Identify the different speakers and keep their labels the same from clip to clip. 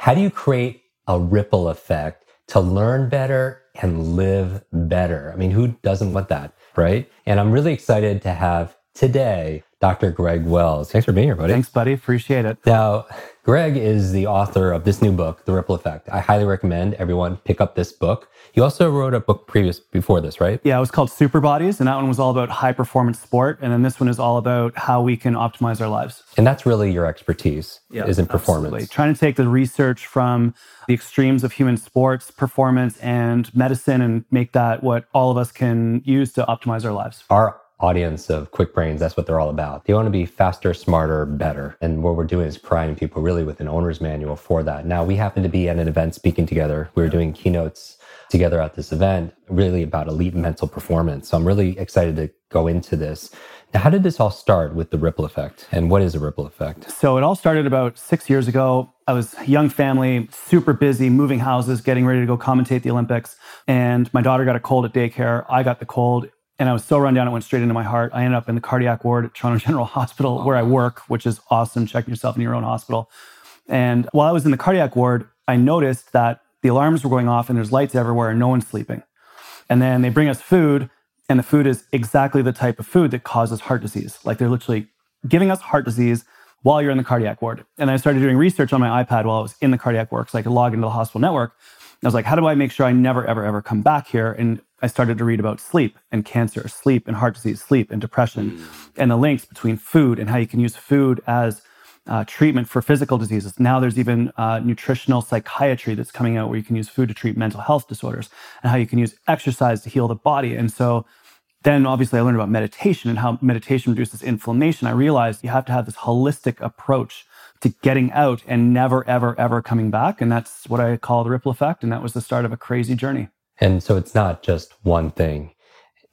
Speaker 1: How do you create a ripple effect to learn better and live better? I mean, who doesn't want that, right? And I'm really excited to have today Dr. Greg Wells. Thanks for being here, buddy.
Speaker 2: Thanks, buddy. Appreciate it.
Speaker 1: Now, Greg is the author of this new book, The Ripple Effect. I highly recommend everyone pick up this book. He also wrote a book previous before this, right?
Speaker 2: Yeah, it was called Super Bodies, and that one was all about high performance sport, and then this one is all about how we can optimize our lives.
Speaker 1: And that's really your expertise
Speaker 2: Yeah,
Speaker 1: is in performance.
Speaker 2: absolutely. Trying to take the research from the extremes of human sports, performance, and medicine, and make that what all of us can use to optimize our lives.
Speaker 1: Our audience of Kwik Brains, that's what they're all about. They want to be faster, smarter, better. And what we're doing is providing people really with an owner's manual for that. Now, we happen to be at an event speaking together. We were doing keynotes together at this event, really about elite mental performance. So I'm really excited to go into this. Now, how did this all start with the ripple effect? And what is a ripple effect?
Speaker 2: So it all started about six years ago. I was a young family, super busy, moving houses, getting ready to go commentate the Olympics. And my daughter got a cold at daycare. I got the cold. And I was so run down, it went straight into my heart. I ended up in the cardiac ward at Toronto General Hospital, where I work, which is awesome, checking yourself in your own hospital. And while I was in the cardiac ward, I noticed that the alarms were going off and there's lights everywhere and no one's sleeping. And then they bring us food, and the food is exactly the type of food that causes heart disease. Like they're literally giving us heart disease while you're in the cardiac ward. And I started doing research on my iPad while I was in the cardiac ward so I could log into the hospital network. I was like, how do I make sure I never, ever, ever come back here? And I started to read about sleep and cancer, sleep and heart disease, sleep and depression, and the links between food and how you can use food as uh, treatment for physical diseases. Now there's even uh, nutritional psychiatry that's coming out where you can use food to treat mental health disorders and how you can use exercise to heal the body. And so then obviously I learned about meditation and how meditation reduces inflammation. I realized you have to have this holistic approach to getting out and never, ever, ever coming back. And that's what I call the ripple effect. And that was the start of a crazy journey.
Speaker 1: And so it's not just one thing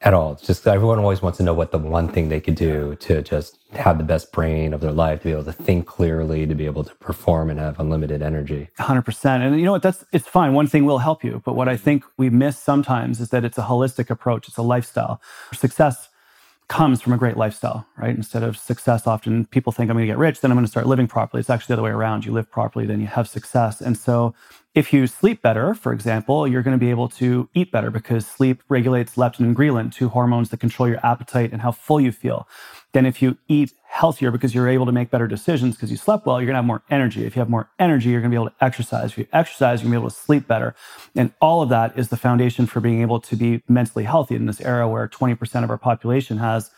Speaker 1: at all. It's just everyone always wants to know what the one thing they could do to just have the best brain of their life, to be able to think clearly, to be able to perform and have unlimited energy.
Speaker 2: 100%. And you know what? That's it's fine. One thing will help you. But what I think we miss sometimes is that it's a holistic approach. It's a lifestyle. Success comes from a great lifestyle, right? Instead of success, often people think I'm going to get rich, then I'm going to start living properly. It's actually the other way around. You live properly, then you have success. And so if you sleep better, for example, you're going to be able to eat better because sleep regulates leptin and ghrelin, two hormones that control your appetite and how full you feel. Then if you eat healthier because you're able to make better decisions because you slept well, you're to have more energy. If you have more energy, you're to be able to exercise. If you exercise, you're to be able to sleep better. And all of that is the foundation for being able to be mentally healthy in this era where 20% of our population has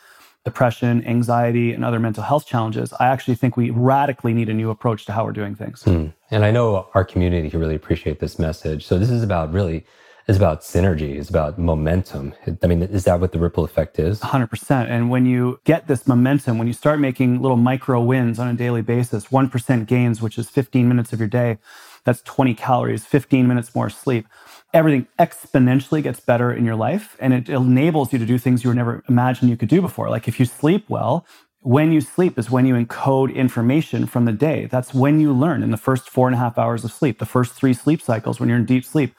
Speaker 2: depression, anxiety, and other mental health challenges. I actually think we radically need a new approach to how we're doing things. Hmm.
Speaker 1: And I know our community can really appreciate this message. So this is about really, it's about synergy, it's about momentum. I mean, is that what the ripple effect is?
Speaker 2: 100%. And when you get this momentum, when you start making little micro wins on a daily basis, 1% gains, which is 15 minutes of your day, that's 20 calories, 15 minutes more sleep. Everything exponentially gets better in your life and it enables you to do things you were never imagined you could do before. Like if you sleep well, when you sleep is when you encode information from the day. That's when you learn in the first four and a half hours of sleep, the first three sleep cycles when you're in deep sleep.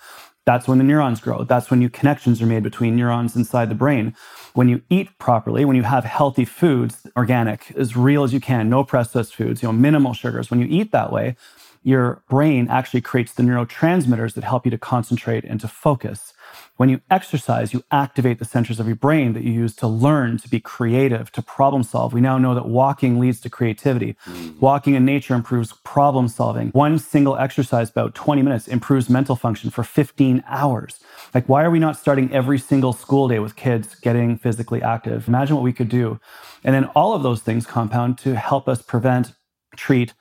Speaker 2: That's when the neurons grow. That's when new connections are made between neurons inside the brain. When you eat properly, when you have healthy foods, organic, as real as you can, no processed foods, you know, minimal sugars. When you eat that way, your brain actually creates the neurotransmitters that help you to concentrate and to focus. When you exercise, you activate the centers of your brain that you use to learn, to be creative, to problem solve. We now know that walking leads to creativity. Mm-hmm. Walking in nature improves problem solving. One single exercise, about 20 minutes, improves mental function for 15 hours. Like, why are we not starting every single school day with kids getting physically active? Imagine what we could do. And then all of those things compound to help us prevent, treat,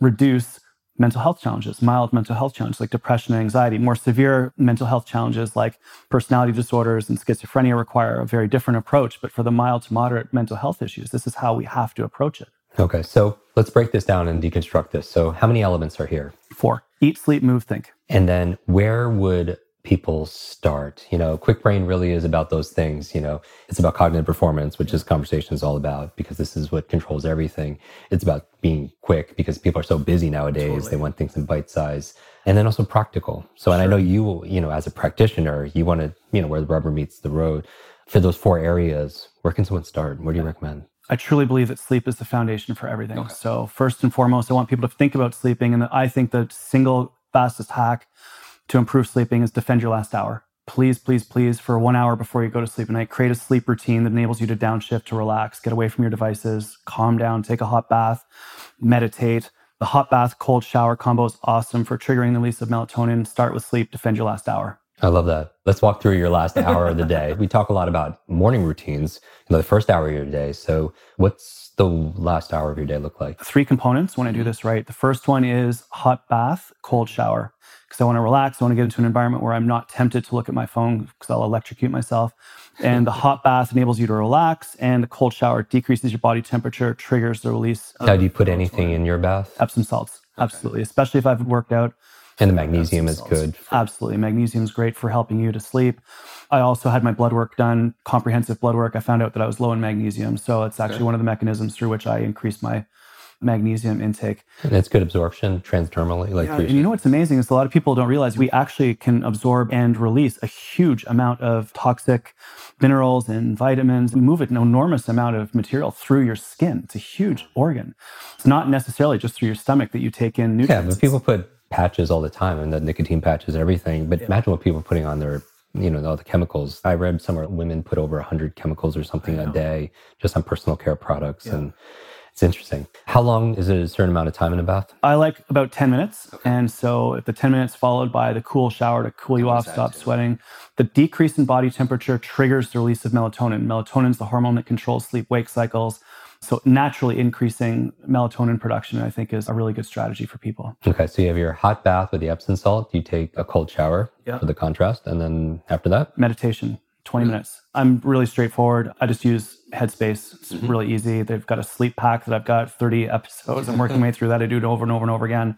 Speaker 2: reduce mental health challenges, mild mental health challenges like depression and anxiety. More severe mental health challenges like personality disorders and schizophrenia require a very different approach. But for the mild to moderate mental health issues, this is how we have to approach it.
Speaker 1: Okay, so let's break this down and deconstruct this. So, how many elements are here?
Speaker 2: Four. Eat, sleep, move, think.
Speaker 1: And then where would people start? You know, Kwik Brain really is about those things. You know, it's about cognitive performance, which this conversation is all about because this is what controls everything. It's about being quick because people are so busy nowadays.
Speaker 2: Totally.
Speaker 1: They want things in bite size. And then also practical. So, and I know you, you know, as a practitioner, you want to, you know, where the rubber meets the road. For those four areas, where can someone start? What do you recommend?
Speaker 2: I truly believe that sleep is the foundation for everything. So, first and foremost, I want people to think about sleeping. And I think the single fastest hack to improve sleeping is defend your last hour. Please, please, please, for one hour before you go to sleep at night, create a sleep routine that enables you to downshift, to relax, get away from your devices, calm down, take a hot bath, meditate. The hot bath, cold shower combo is awesome for triggering the release of melatonin. Start with sleep, defend your last hour.
Speaker 1: I love that. Let's walk through your last hour of the day. We talk a lot about morning routines, you know, the first hour of your day. So, what's the last hour of your day look like?
Speaker 2: Three components when I do this right. The first one is hot bath, cold shower, because I want to relax. I want to get into an environment where I'm not tempted to look at my phone because I'll electrocute myself. And the hot bath enables you to relax, and the cold shower decreases your body temperature, triggers the release of
Speaker 1: Now, do you put anything in your bath?
Speaker 2: Epsom salts. Absolutely, especially if I've worked out.
Speaker 1: And the magnesium is good.
Speaker 2: Absolutely. Magnesium is great for helping you to sleep. I also had my blood work done, comprehensive blood work. I found out that I was low in magnesium. So it's actually one of the mechanisms through which I increased my magnesium intake.
Speaker 1: And it's good absorption transdermally. Like
Speaker 2: Yeah, and you know what's amazing is a lot of people don't realize we actually can absorb and release a huge amount of toxic minerals and vitamins. We move an enormous amount of material through your skin. It's a huge organ. It's not necessarily just through your stomach that you take in nutrients.
Speaker 1: yeah, but people put patches all the time and the nicotine patches and everything. But imagine what people are putting on their, you know, all the chemicals. I read somewhere women put over 100 chemicals or something a day just on personal care products. And it's interesting. How long is it a certain amount of time in a bath?
Speaker 2: I like about 10 minutes. And so if the 10 minutes followed by the cool shower to cool you off, stop sweating, the decrease in body temperature triggers the release of melatonin. Melatonin is the hormone that controls sleep wake cycles. So naturally increasing melatonin production, I think, is a really good strategy for people.
Speaker 1: Okay, so you have your hot bath with the Epsom salt. You take a cold shower
Speaker 2: Yeah.
Speaker 1: for the contrast. And then after that,
Speaker 2: Meditation, 20 minutes. I'm really straightforward. I just use Headspace. It's mm-hmm. really easy. They've got a sleep pack that I've got 30 episodes. I'm working my way through that. I do it over and over and over again.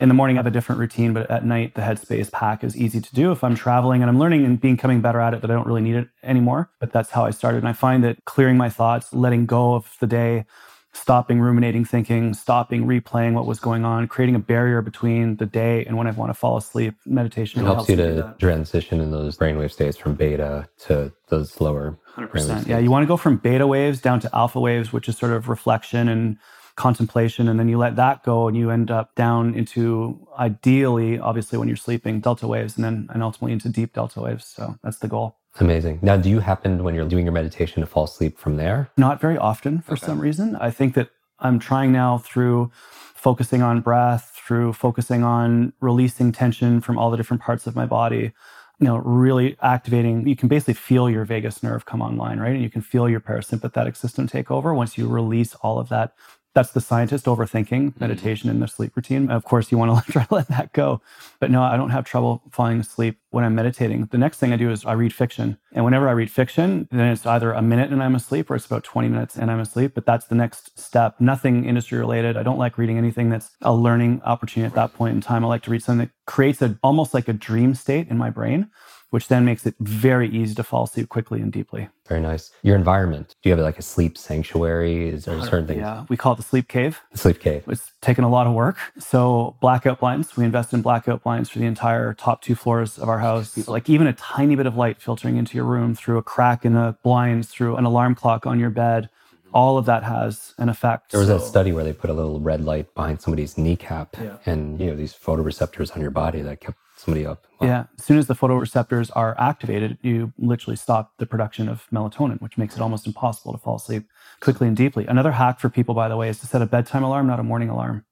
Speaker 2: In the morning, I have a different routine, but at night, the Headspace pack is easy to do if I'm traveling and I'm learning and becoming better at it that I don't really need it anymore. But that's how I started. And I find that clearing my thoughts, letting go of the day, stopping ruminating thinking, stopping replaying what was going on, creating a barrier between the day and when I want to fall asleep, meditation
Speaker 1: it
Speaker 2: really
Speaker 1: helps you to transition in those brainwave states from beta to those lower.
Speaker 2: 100%. Yeah, you want to go from beta waves down to alpha waves, which is sort of reflection and contemplation. And then you let that go and you end up down into ideally, obviously, when you're sleeping, delta waves, and then and ultimately into deep delta waves. So that's the goal.
Speaker 1: Amazing. Now, do you happen when you're doing your meditation to fall asleep from there?
Speaker 2: Not very often for some reason. I think that I'm trying now through focusing on breath, through focusing on releasing tension from all the different parts of my body. You know, really activating, you can basically feel your vagus nerve come online, right? And you can feel your parasympathetic system take over once you release all of that. That's the scientist overthinking hmm. meditation in the sleep routine. Of course, you want to try to let that go. But no, I don't have trouble falling asleep when I'm meditating. The next thing I do is I read fiction. And whenever I read fiction, then it's either a minute and I'm asleep or it's about 20 minutes and I'm asleep. But that's the next step. Nothing industry related. I don't like reading anything that's a learning opportunity at that point in time. I like to read something that creates a almost like a dream state in my brain, which then makes it very easy to fall asleep quickly and deeply.
Speaker 1: Very nice. Your environment. Do you have like a sleep sanctuary? Is there uh, certain things?
Speaker 2: Yeah, we call it the sleep cave.
Speaker 1: The sleep cave.
Speaker 2: It's taken a lot of work. So blackout blinds, we invest in blackout blinds for the entire top two floors of our house. Like even a tiny bit of light filtering into your room through a crack in the blinds, through an alarm clock on your bed. Mm-hmm. All of that has an effect.
Speaker 1: There was that
Speaker 2: So-
Speaker 1: study where they put a little red light behind somebody's kneecap and, you know, these photoreceptors on your body that kept somebody up. Wow.
Speaker 2: Yeah, as soon as the photoreceptors are activated, you literally stop the production of melatonin, which makes it almost impossible to fall asleep quickly and deeply. Another hack for people, by the way, is to set a bedtime alarm, not a morning alarm.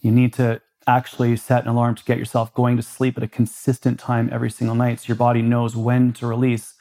Speaker 2: You need to actually set an alarm to get yourself going to sleep at a consistent time every single night so your body knows when to release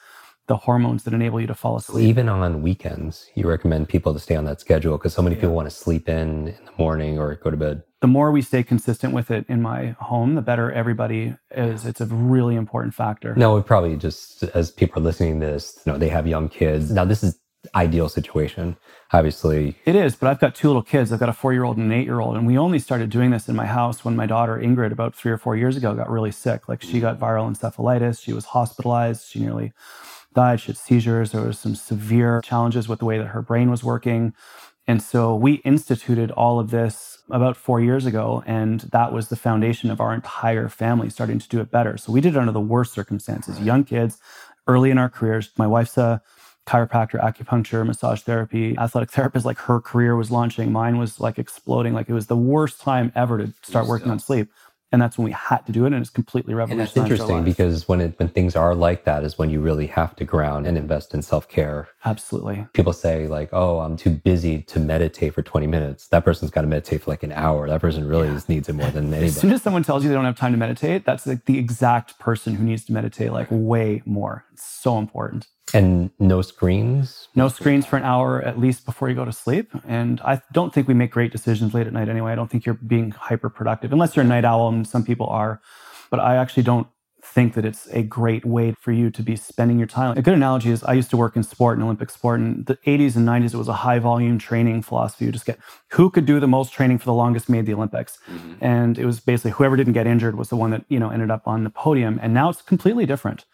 Speaker 2: the hormones that enable you to fall asleep.
Speaker 1: Even on weekends, you recommend people to stay on that schedule because so many people want to sleep in in the morning or go to bed.
Speaker 2: the more we stay consistent with it in my home, the better everybody is. It's a really important factor.
Speaker 1: No, we probably just as people are listening to this, you know, they have young kids. Now this is ideal situation. Obviously,
Speaker 2: It is, but I've got two little kids. I've got a four year old and an eight year old. And we only started doing this in my house when my daughter Ingrid, about three or four years ago, got really sick. Like she mm. got viral encephalitis. She was hospitalized. She nearly died. She had seizures. There was some severe challenges with the way that her brain was working. And so we instituted all of this about four years ago. And that was the foundation of our entire family starting to do it better. So we did it under the worst circumstances, young kids, early in our careers. My wife's a chiropractor, acupuncture, massage therapy, athletic therapist. Like her career was launching. Mine was like exploding. Like it was the worst time ever to start working on sleep. And that's when we had to do it. And it's completely
Speaker 1: and
Speaker 2: revolutionized.
Speaker 1: that's
Speaker 2: our
Speaker 1: interesting because when it when things are like that is when you really have to ground and invest in self care.
Speaker 2: Absolutely.
Speaker 1: People say like, "Oh, I'm too busy to meditate for 20 minutes." That person's got to meditate for like an hour. That person really just needs it more than anybody.
Speaker 2: As soon as someone tells you they don't have time to meditate, that's like the exact person who needs to meditate like way more. It's so important.
Speaker 1: And no screens.
Speaker 2: No screens for an hour at least before you go to sleep. And I don't think we make great decisions late at night anyway. I don't think you're being hyper productive unless you're a night owl, and some people are. But I actually don't think that it's a great way for you to be spending your time. A good analogy is I used to work in sport and Olympic sport. In the 80s and 90s, it was a high volume training philosophy. You just get who could do the most training for the longest made the Olympics. Mm-hmm. And it was basically whoever didn't get injured was the one that, you know, ended up on the podium. And now it's completely different.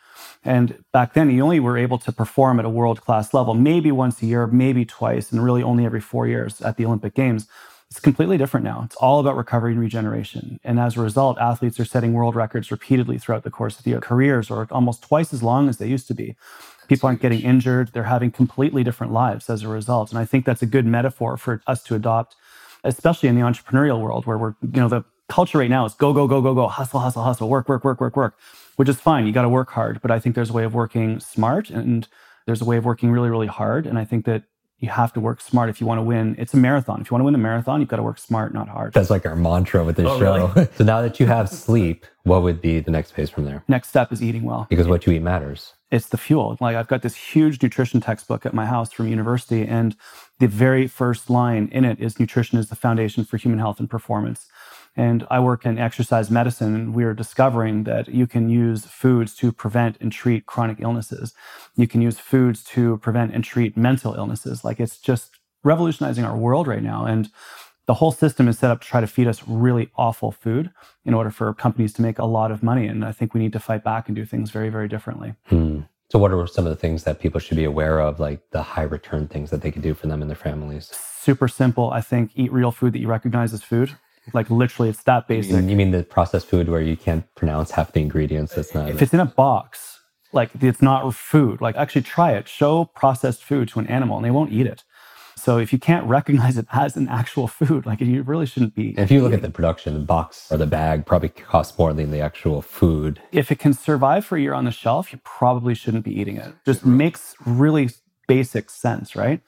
Speaker 2: And back then, you only were able to perform at a world class level, maybe once a year, maybe twice, and really only every four years at the Olympic Games. It's completely different now. It's all about recovery and regeneration. And as a result, athletes are setting world records repeatedly throughout the course of their careers, or almost twice as long as they used to be. People aren't getting injured. They're having completely different lives as a result. And I think that's a good metaphor for us to adopt, especially in the entrepreneurial world where we're, you know, the culture right now is go, go, go, go, go, hustle, hustle, hustle, work, work, work, work, work, which is fine. You got to work hard. But I think there's a way of working smart and there's a way of working really, really hard. And I think that you have to work smart if you want to win. It's a marathon. If you want to win the marathon, you've got to work smart, not hard.
Speaker 1: That's like our mantra with this
Speaker 2: Oh,
Speaker 1: show.
Speaker 2: really?
Speaker 1: so now that you have sleep, what would be the next phase from there?
Speaker 2: Next step is eating well.
Speaker 1: Because what you eat matters.
Speaker 2: it's the fuel. Like I've got this huge nutrition textbook at my house from university, and the very first line in it is nutrition is the foundation for human health and performance. And I work in exercise medicine, and we are discovering that you can use foods to prevent and treat chronic illnesses. You can use foods to prevent and treat mental illnesses. Like it's just revolutionizing our world right now. And the whole system is set up to try to feed us really awful food in order for companies to make a lot of money. And I think we need to fight back and do things very, very differently.
Speaker 1: Hmm. So, what are some of the things that people should be aware of, like the high return things that they could do for them and their families?
Speaker 2: super simple. I think eat real food that you recognize as food. Like literally, it's that
Speaker 1: You
Speaker 2: basic.
Speaker 1: mean, you mean the processed food where you can't pronounce half the ingredients? That's not.
Speaker 2: If it's in a box, like it's not food. Like actually try it. Show processed food to an animal, and they won't eat it. So if you can't recognize it as an actual food, like you really shouldn't be.
Speaker 1: if you look at the production, the box or the bag probably costs more than the actual food.
Speaker 2: if it can survive for a year on the shelf, you probably shouldn't be eating it. Just makes really basic sense, right?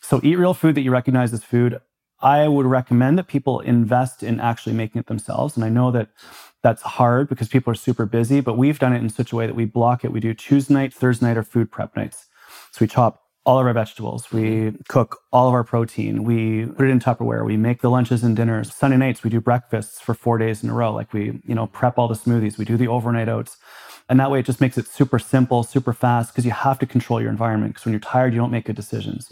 Speaker 2: So eat real food that you recognize as food. I would recommend that people invest in actually making it themselves. And I know that that's hard because people are super busy, but we've done it in such a way that we block it. We do Tuesday night, Thursday night, or food prep nights. So we chop all of our vegetables. We cook all of our protein. We put it in Tupperware. We make the lunches and dinners. Sunday nights, we do breakfasts for four days in a row. Like we, you know, prep all the smoothies. We do the overnight oats. And that way it just makes it super simple, super fast because you have to control your environment. Because when you're tired, you don't make good decisions.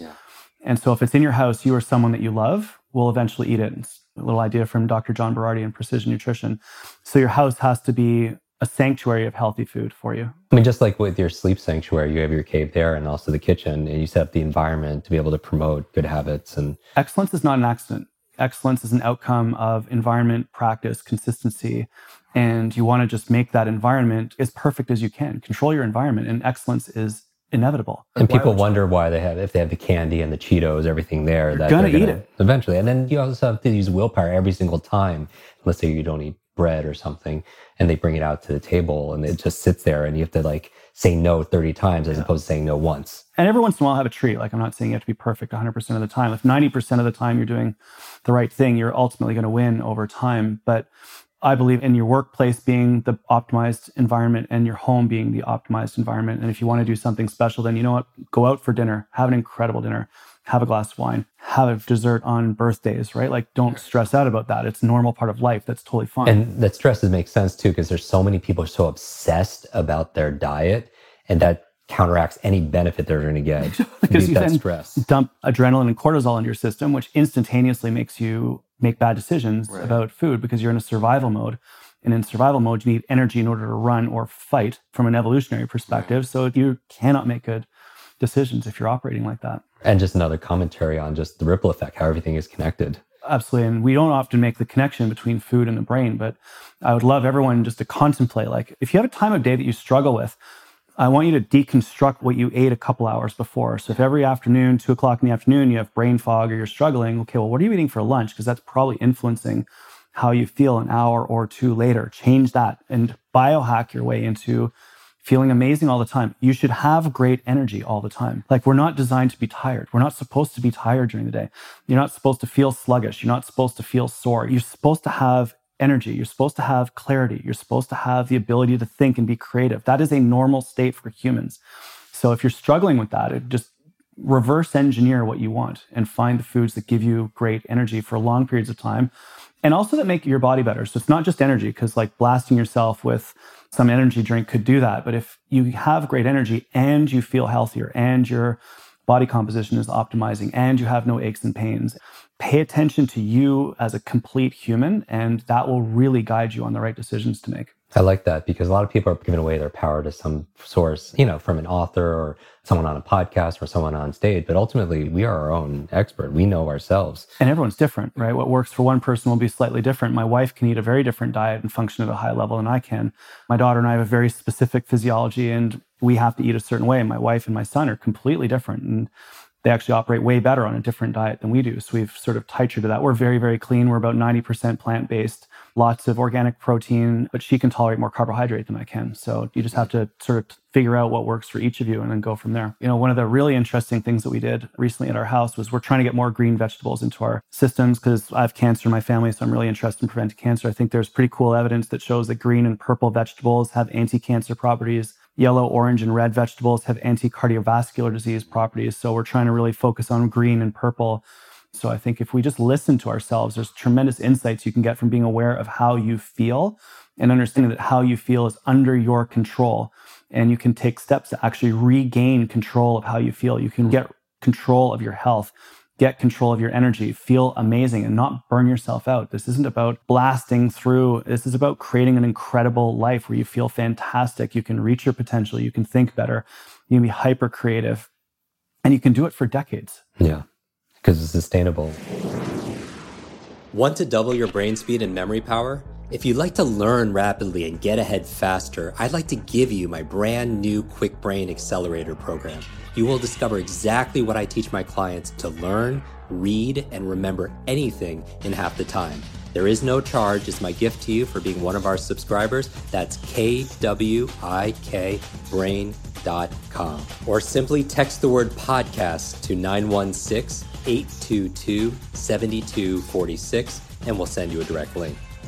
Speaker 2: And so if it's in your house, you or someone that you love will eventually eat it. It's a little idea from Dr. John Berardi in Precision Nutrition. So your house has to be a sanctuary of healthy food for you.
Speaker 1: I mean, just like with your sleep sanctuary, you have your cave there and also the kitchen, and you set up the environment to be able to promote good habits. And
Speaker 2: excellence is not an accident. Excellence is an outcome of environment, practice, consistency. And you want to just make that environment as perfect as you can. Control your environment, and excellence is inevitable.
Speaker 1: and people wonder why they have if they have the candy and the Cheetos, everything there. That they're
Speaker 2: gonna
Speaker 1: they're
Speaker 2: eat it.
Speaker 1: eventually. And then you also have to use willpower every single time. Let's say you don't eat bread or something, and they bring it out to the table, and it just sits there, and you have to like say no thirty times as opposed to saying no once.
Speaker 2: And every once in a while, have a treat. Like, I'm not saying you have to be perfect 100% of the time. If 90% of the time you're doing the right thing, you're ultimately going to win over time. But I believe in your workplace being the optimized environment and your home being the optimized environment. And if you want to do something special, then you know what? Go out for dinner, have an incredible dinner, have a glass of wine, have a dessert on birthdays, right? Like, don't stress out about that. It's a normal part of life. That's totally fine.
Speaker 1: And that stresses make sense too, because there's so many people so obsessed about their diet, and that
Speaker 3: counteracts any benefit they're going to get
Speaker 2: because you
Speaker 3: that
Speaker 2: then
Speaker 3: stress.
Speaker 2: dump adrenaline and cortisol into your system, which instantaneously makes you make bad decisions
Speaker 4: Right.
Speaker 2: about food because you're in a survival mode. And in survival mode, you need energy in order to run or fight from an evolutionary perspective. So you cannot make good decisions if you're operating like that.
Speaker 3: And just another commentary on just the ripple effect, how everything is connected.
Speaker 2: Absolutely. And we don't often make the connection between food and the brain, but I would love everyone just to contemplate like, if you have a time of day that you struggle with, I want you to deconstruct what you ate a couple hours before. So if every afternoon, two o'clock in the afternoon, you have brain fog or you're struggling, okay, well, what are you eating for lunch? Because that's probably influencing how you feel an hour or two later. Change that and biohack your way into feeling amazing all the time. You should have great energy all the time. Like we're not designed to be tired. We're not supposed to be tired during the day. You're not supposed to feel sluggish. You're not supposed to feel sore. You're supposed to have energy. You're supposed to have clarity. You're supposed to have the ability to think and be creative. That is a normal state for humans. So if you're struggling with that, just reverse engineer what you want and find the foods that give you great energy for long periods of time and also that make your body better. So it's not just energy because like blasting yourself with some energy drink could do that. But if you have great energy and you feel healthier and your body composition is optimizing and you have no aches and pains, pay attention to you as a complete human and that will really guide you on the right decisions to make.
Speaker 3: I like that because a lot of people are giving away their power to some source, you know, from an author or someone on a podcast or someone on stage. But ultimately, we are our own expert. We know ourselves.
Speaker 2: and everyone's different, right? What works for one person will be slightly different. My wife can eat a very different diet and function at a high level than I can. My daughter and I have a very specific physiology and we have to eat a certain way. My wife and my son are completely different and they actually operate way better on a different diet than we do. So we've sort of titrated that. We're very, very clean. We're about 90% plant based, lots of organic protein, but she can tolerate more carbohydrate than I can. So you just have to sort of figure out what works for each of you and then go from there. You know, one of the really interesting things that we did recently at our house was we're trying to get more green vegetables into our systems because I have cancer in my family, so I'm really interested in preventing cancer. I think there's pretty cool evidence that shows that green and purple vegetables have anti-cancer properties. Yellow, orange, and red vegetables have anti-cardiovascular disease properties. So we're trying to really focus on green and purple. So I think if we just listen to ourselves, there's tremendous insights you can get from being aware of how you feel and understanding that how you feel is under your control. And you can take steps to actually regain control of how you feel. You can get control of your health, get control of your energy, feel amazing, and not burn yourself out. This isn't about blasting through. This is about creating an incredible life where you feel fantastic. You can reach your potential. You can think better. You can be hyper creative. And you can do it for decades.
Speaker 3: Yeah. Because it's sustainable.
Speaker 1: Want to double your brain speed and memory power? If you'd like to learn rapidly and get ahead faster, I'd like to give you my brand new Kwik Brain Accelerator program. You will discover exactly what I teach my clients to learn, read, and remember anything in half the time. There is no charge. It's my gift to you for being one of our subscribers. That's kwikbrain.com. Or simply text the word podcast to 916 822 7246 and we'll send you a direct link.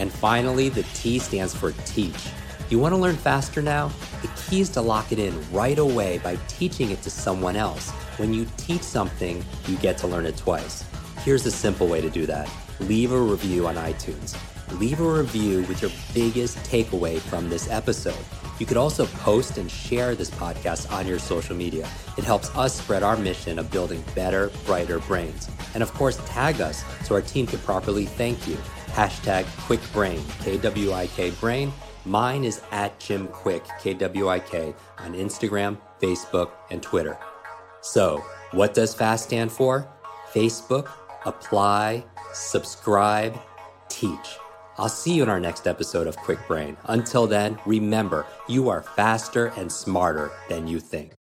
Speaker 1: And finally, the T stands for teach. You want to learn faster now? The key is to lock it in right away by teaching it to someone else. When you teach something, you get to learn it twice. Here's a simple way to do that leave a review on iTunes. Leave a review with your biggest takeaway from this episode. You could also post and share this podcast on your social media. It helps us spread our mission of building better, brighter brains. And of course, tag us so our team can properly thank you. Hashtag KwikBrain, K W I K Brain. Mine is at Jim Kwik, K W I K, on Instagram, Facebook, and Twitter. So, what does FAST stand for? Facebook, apply, subscribe, teach. I'll see you in our next episode of Kwik Brain. Until then, remember, you are faster and smarter than you think.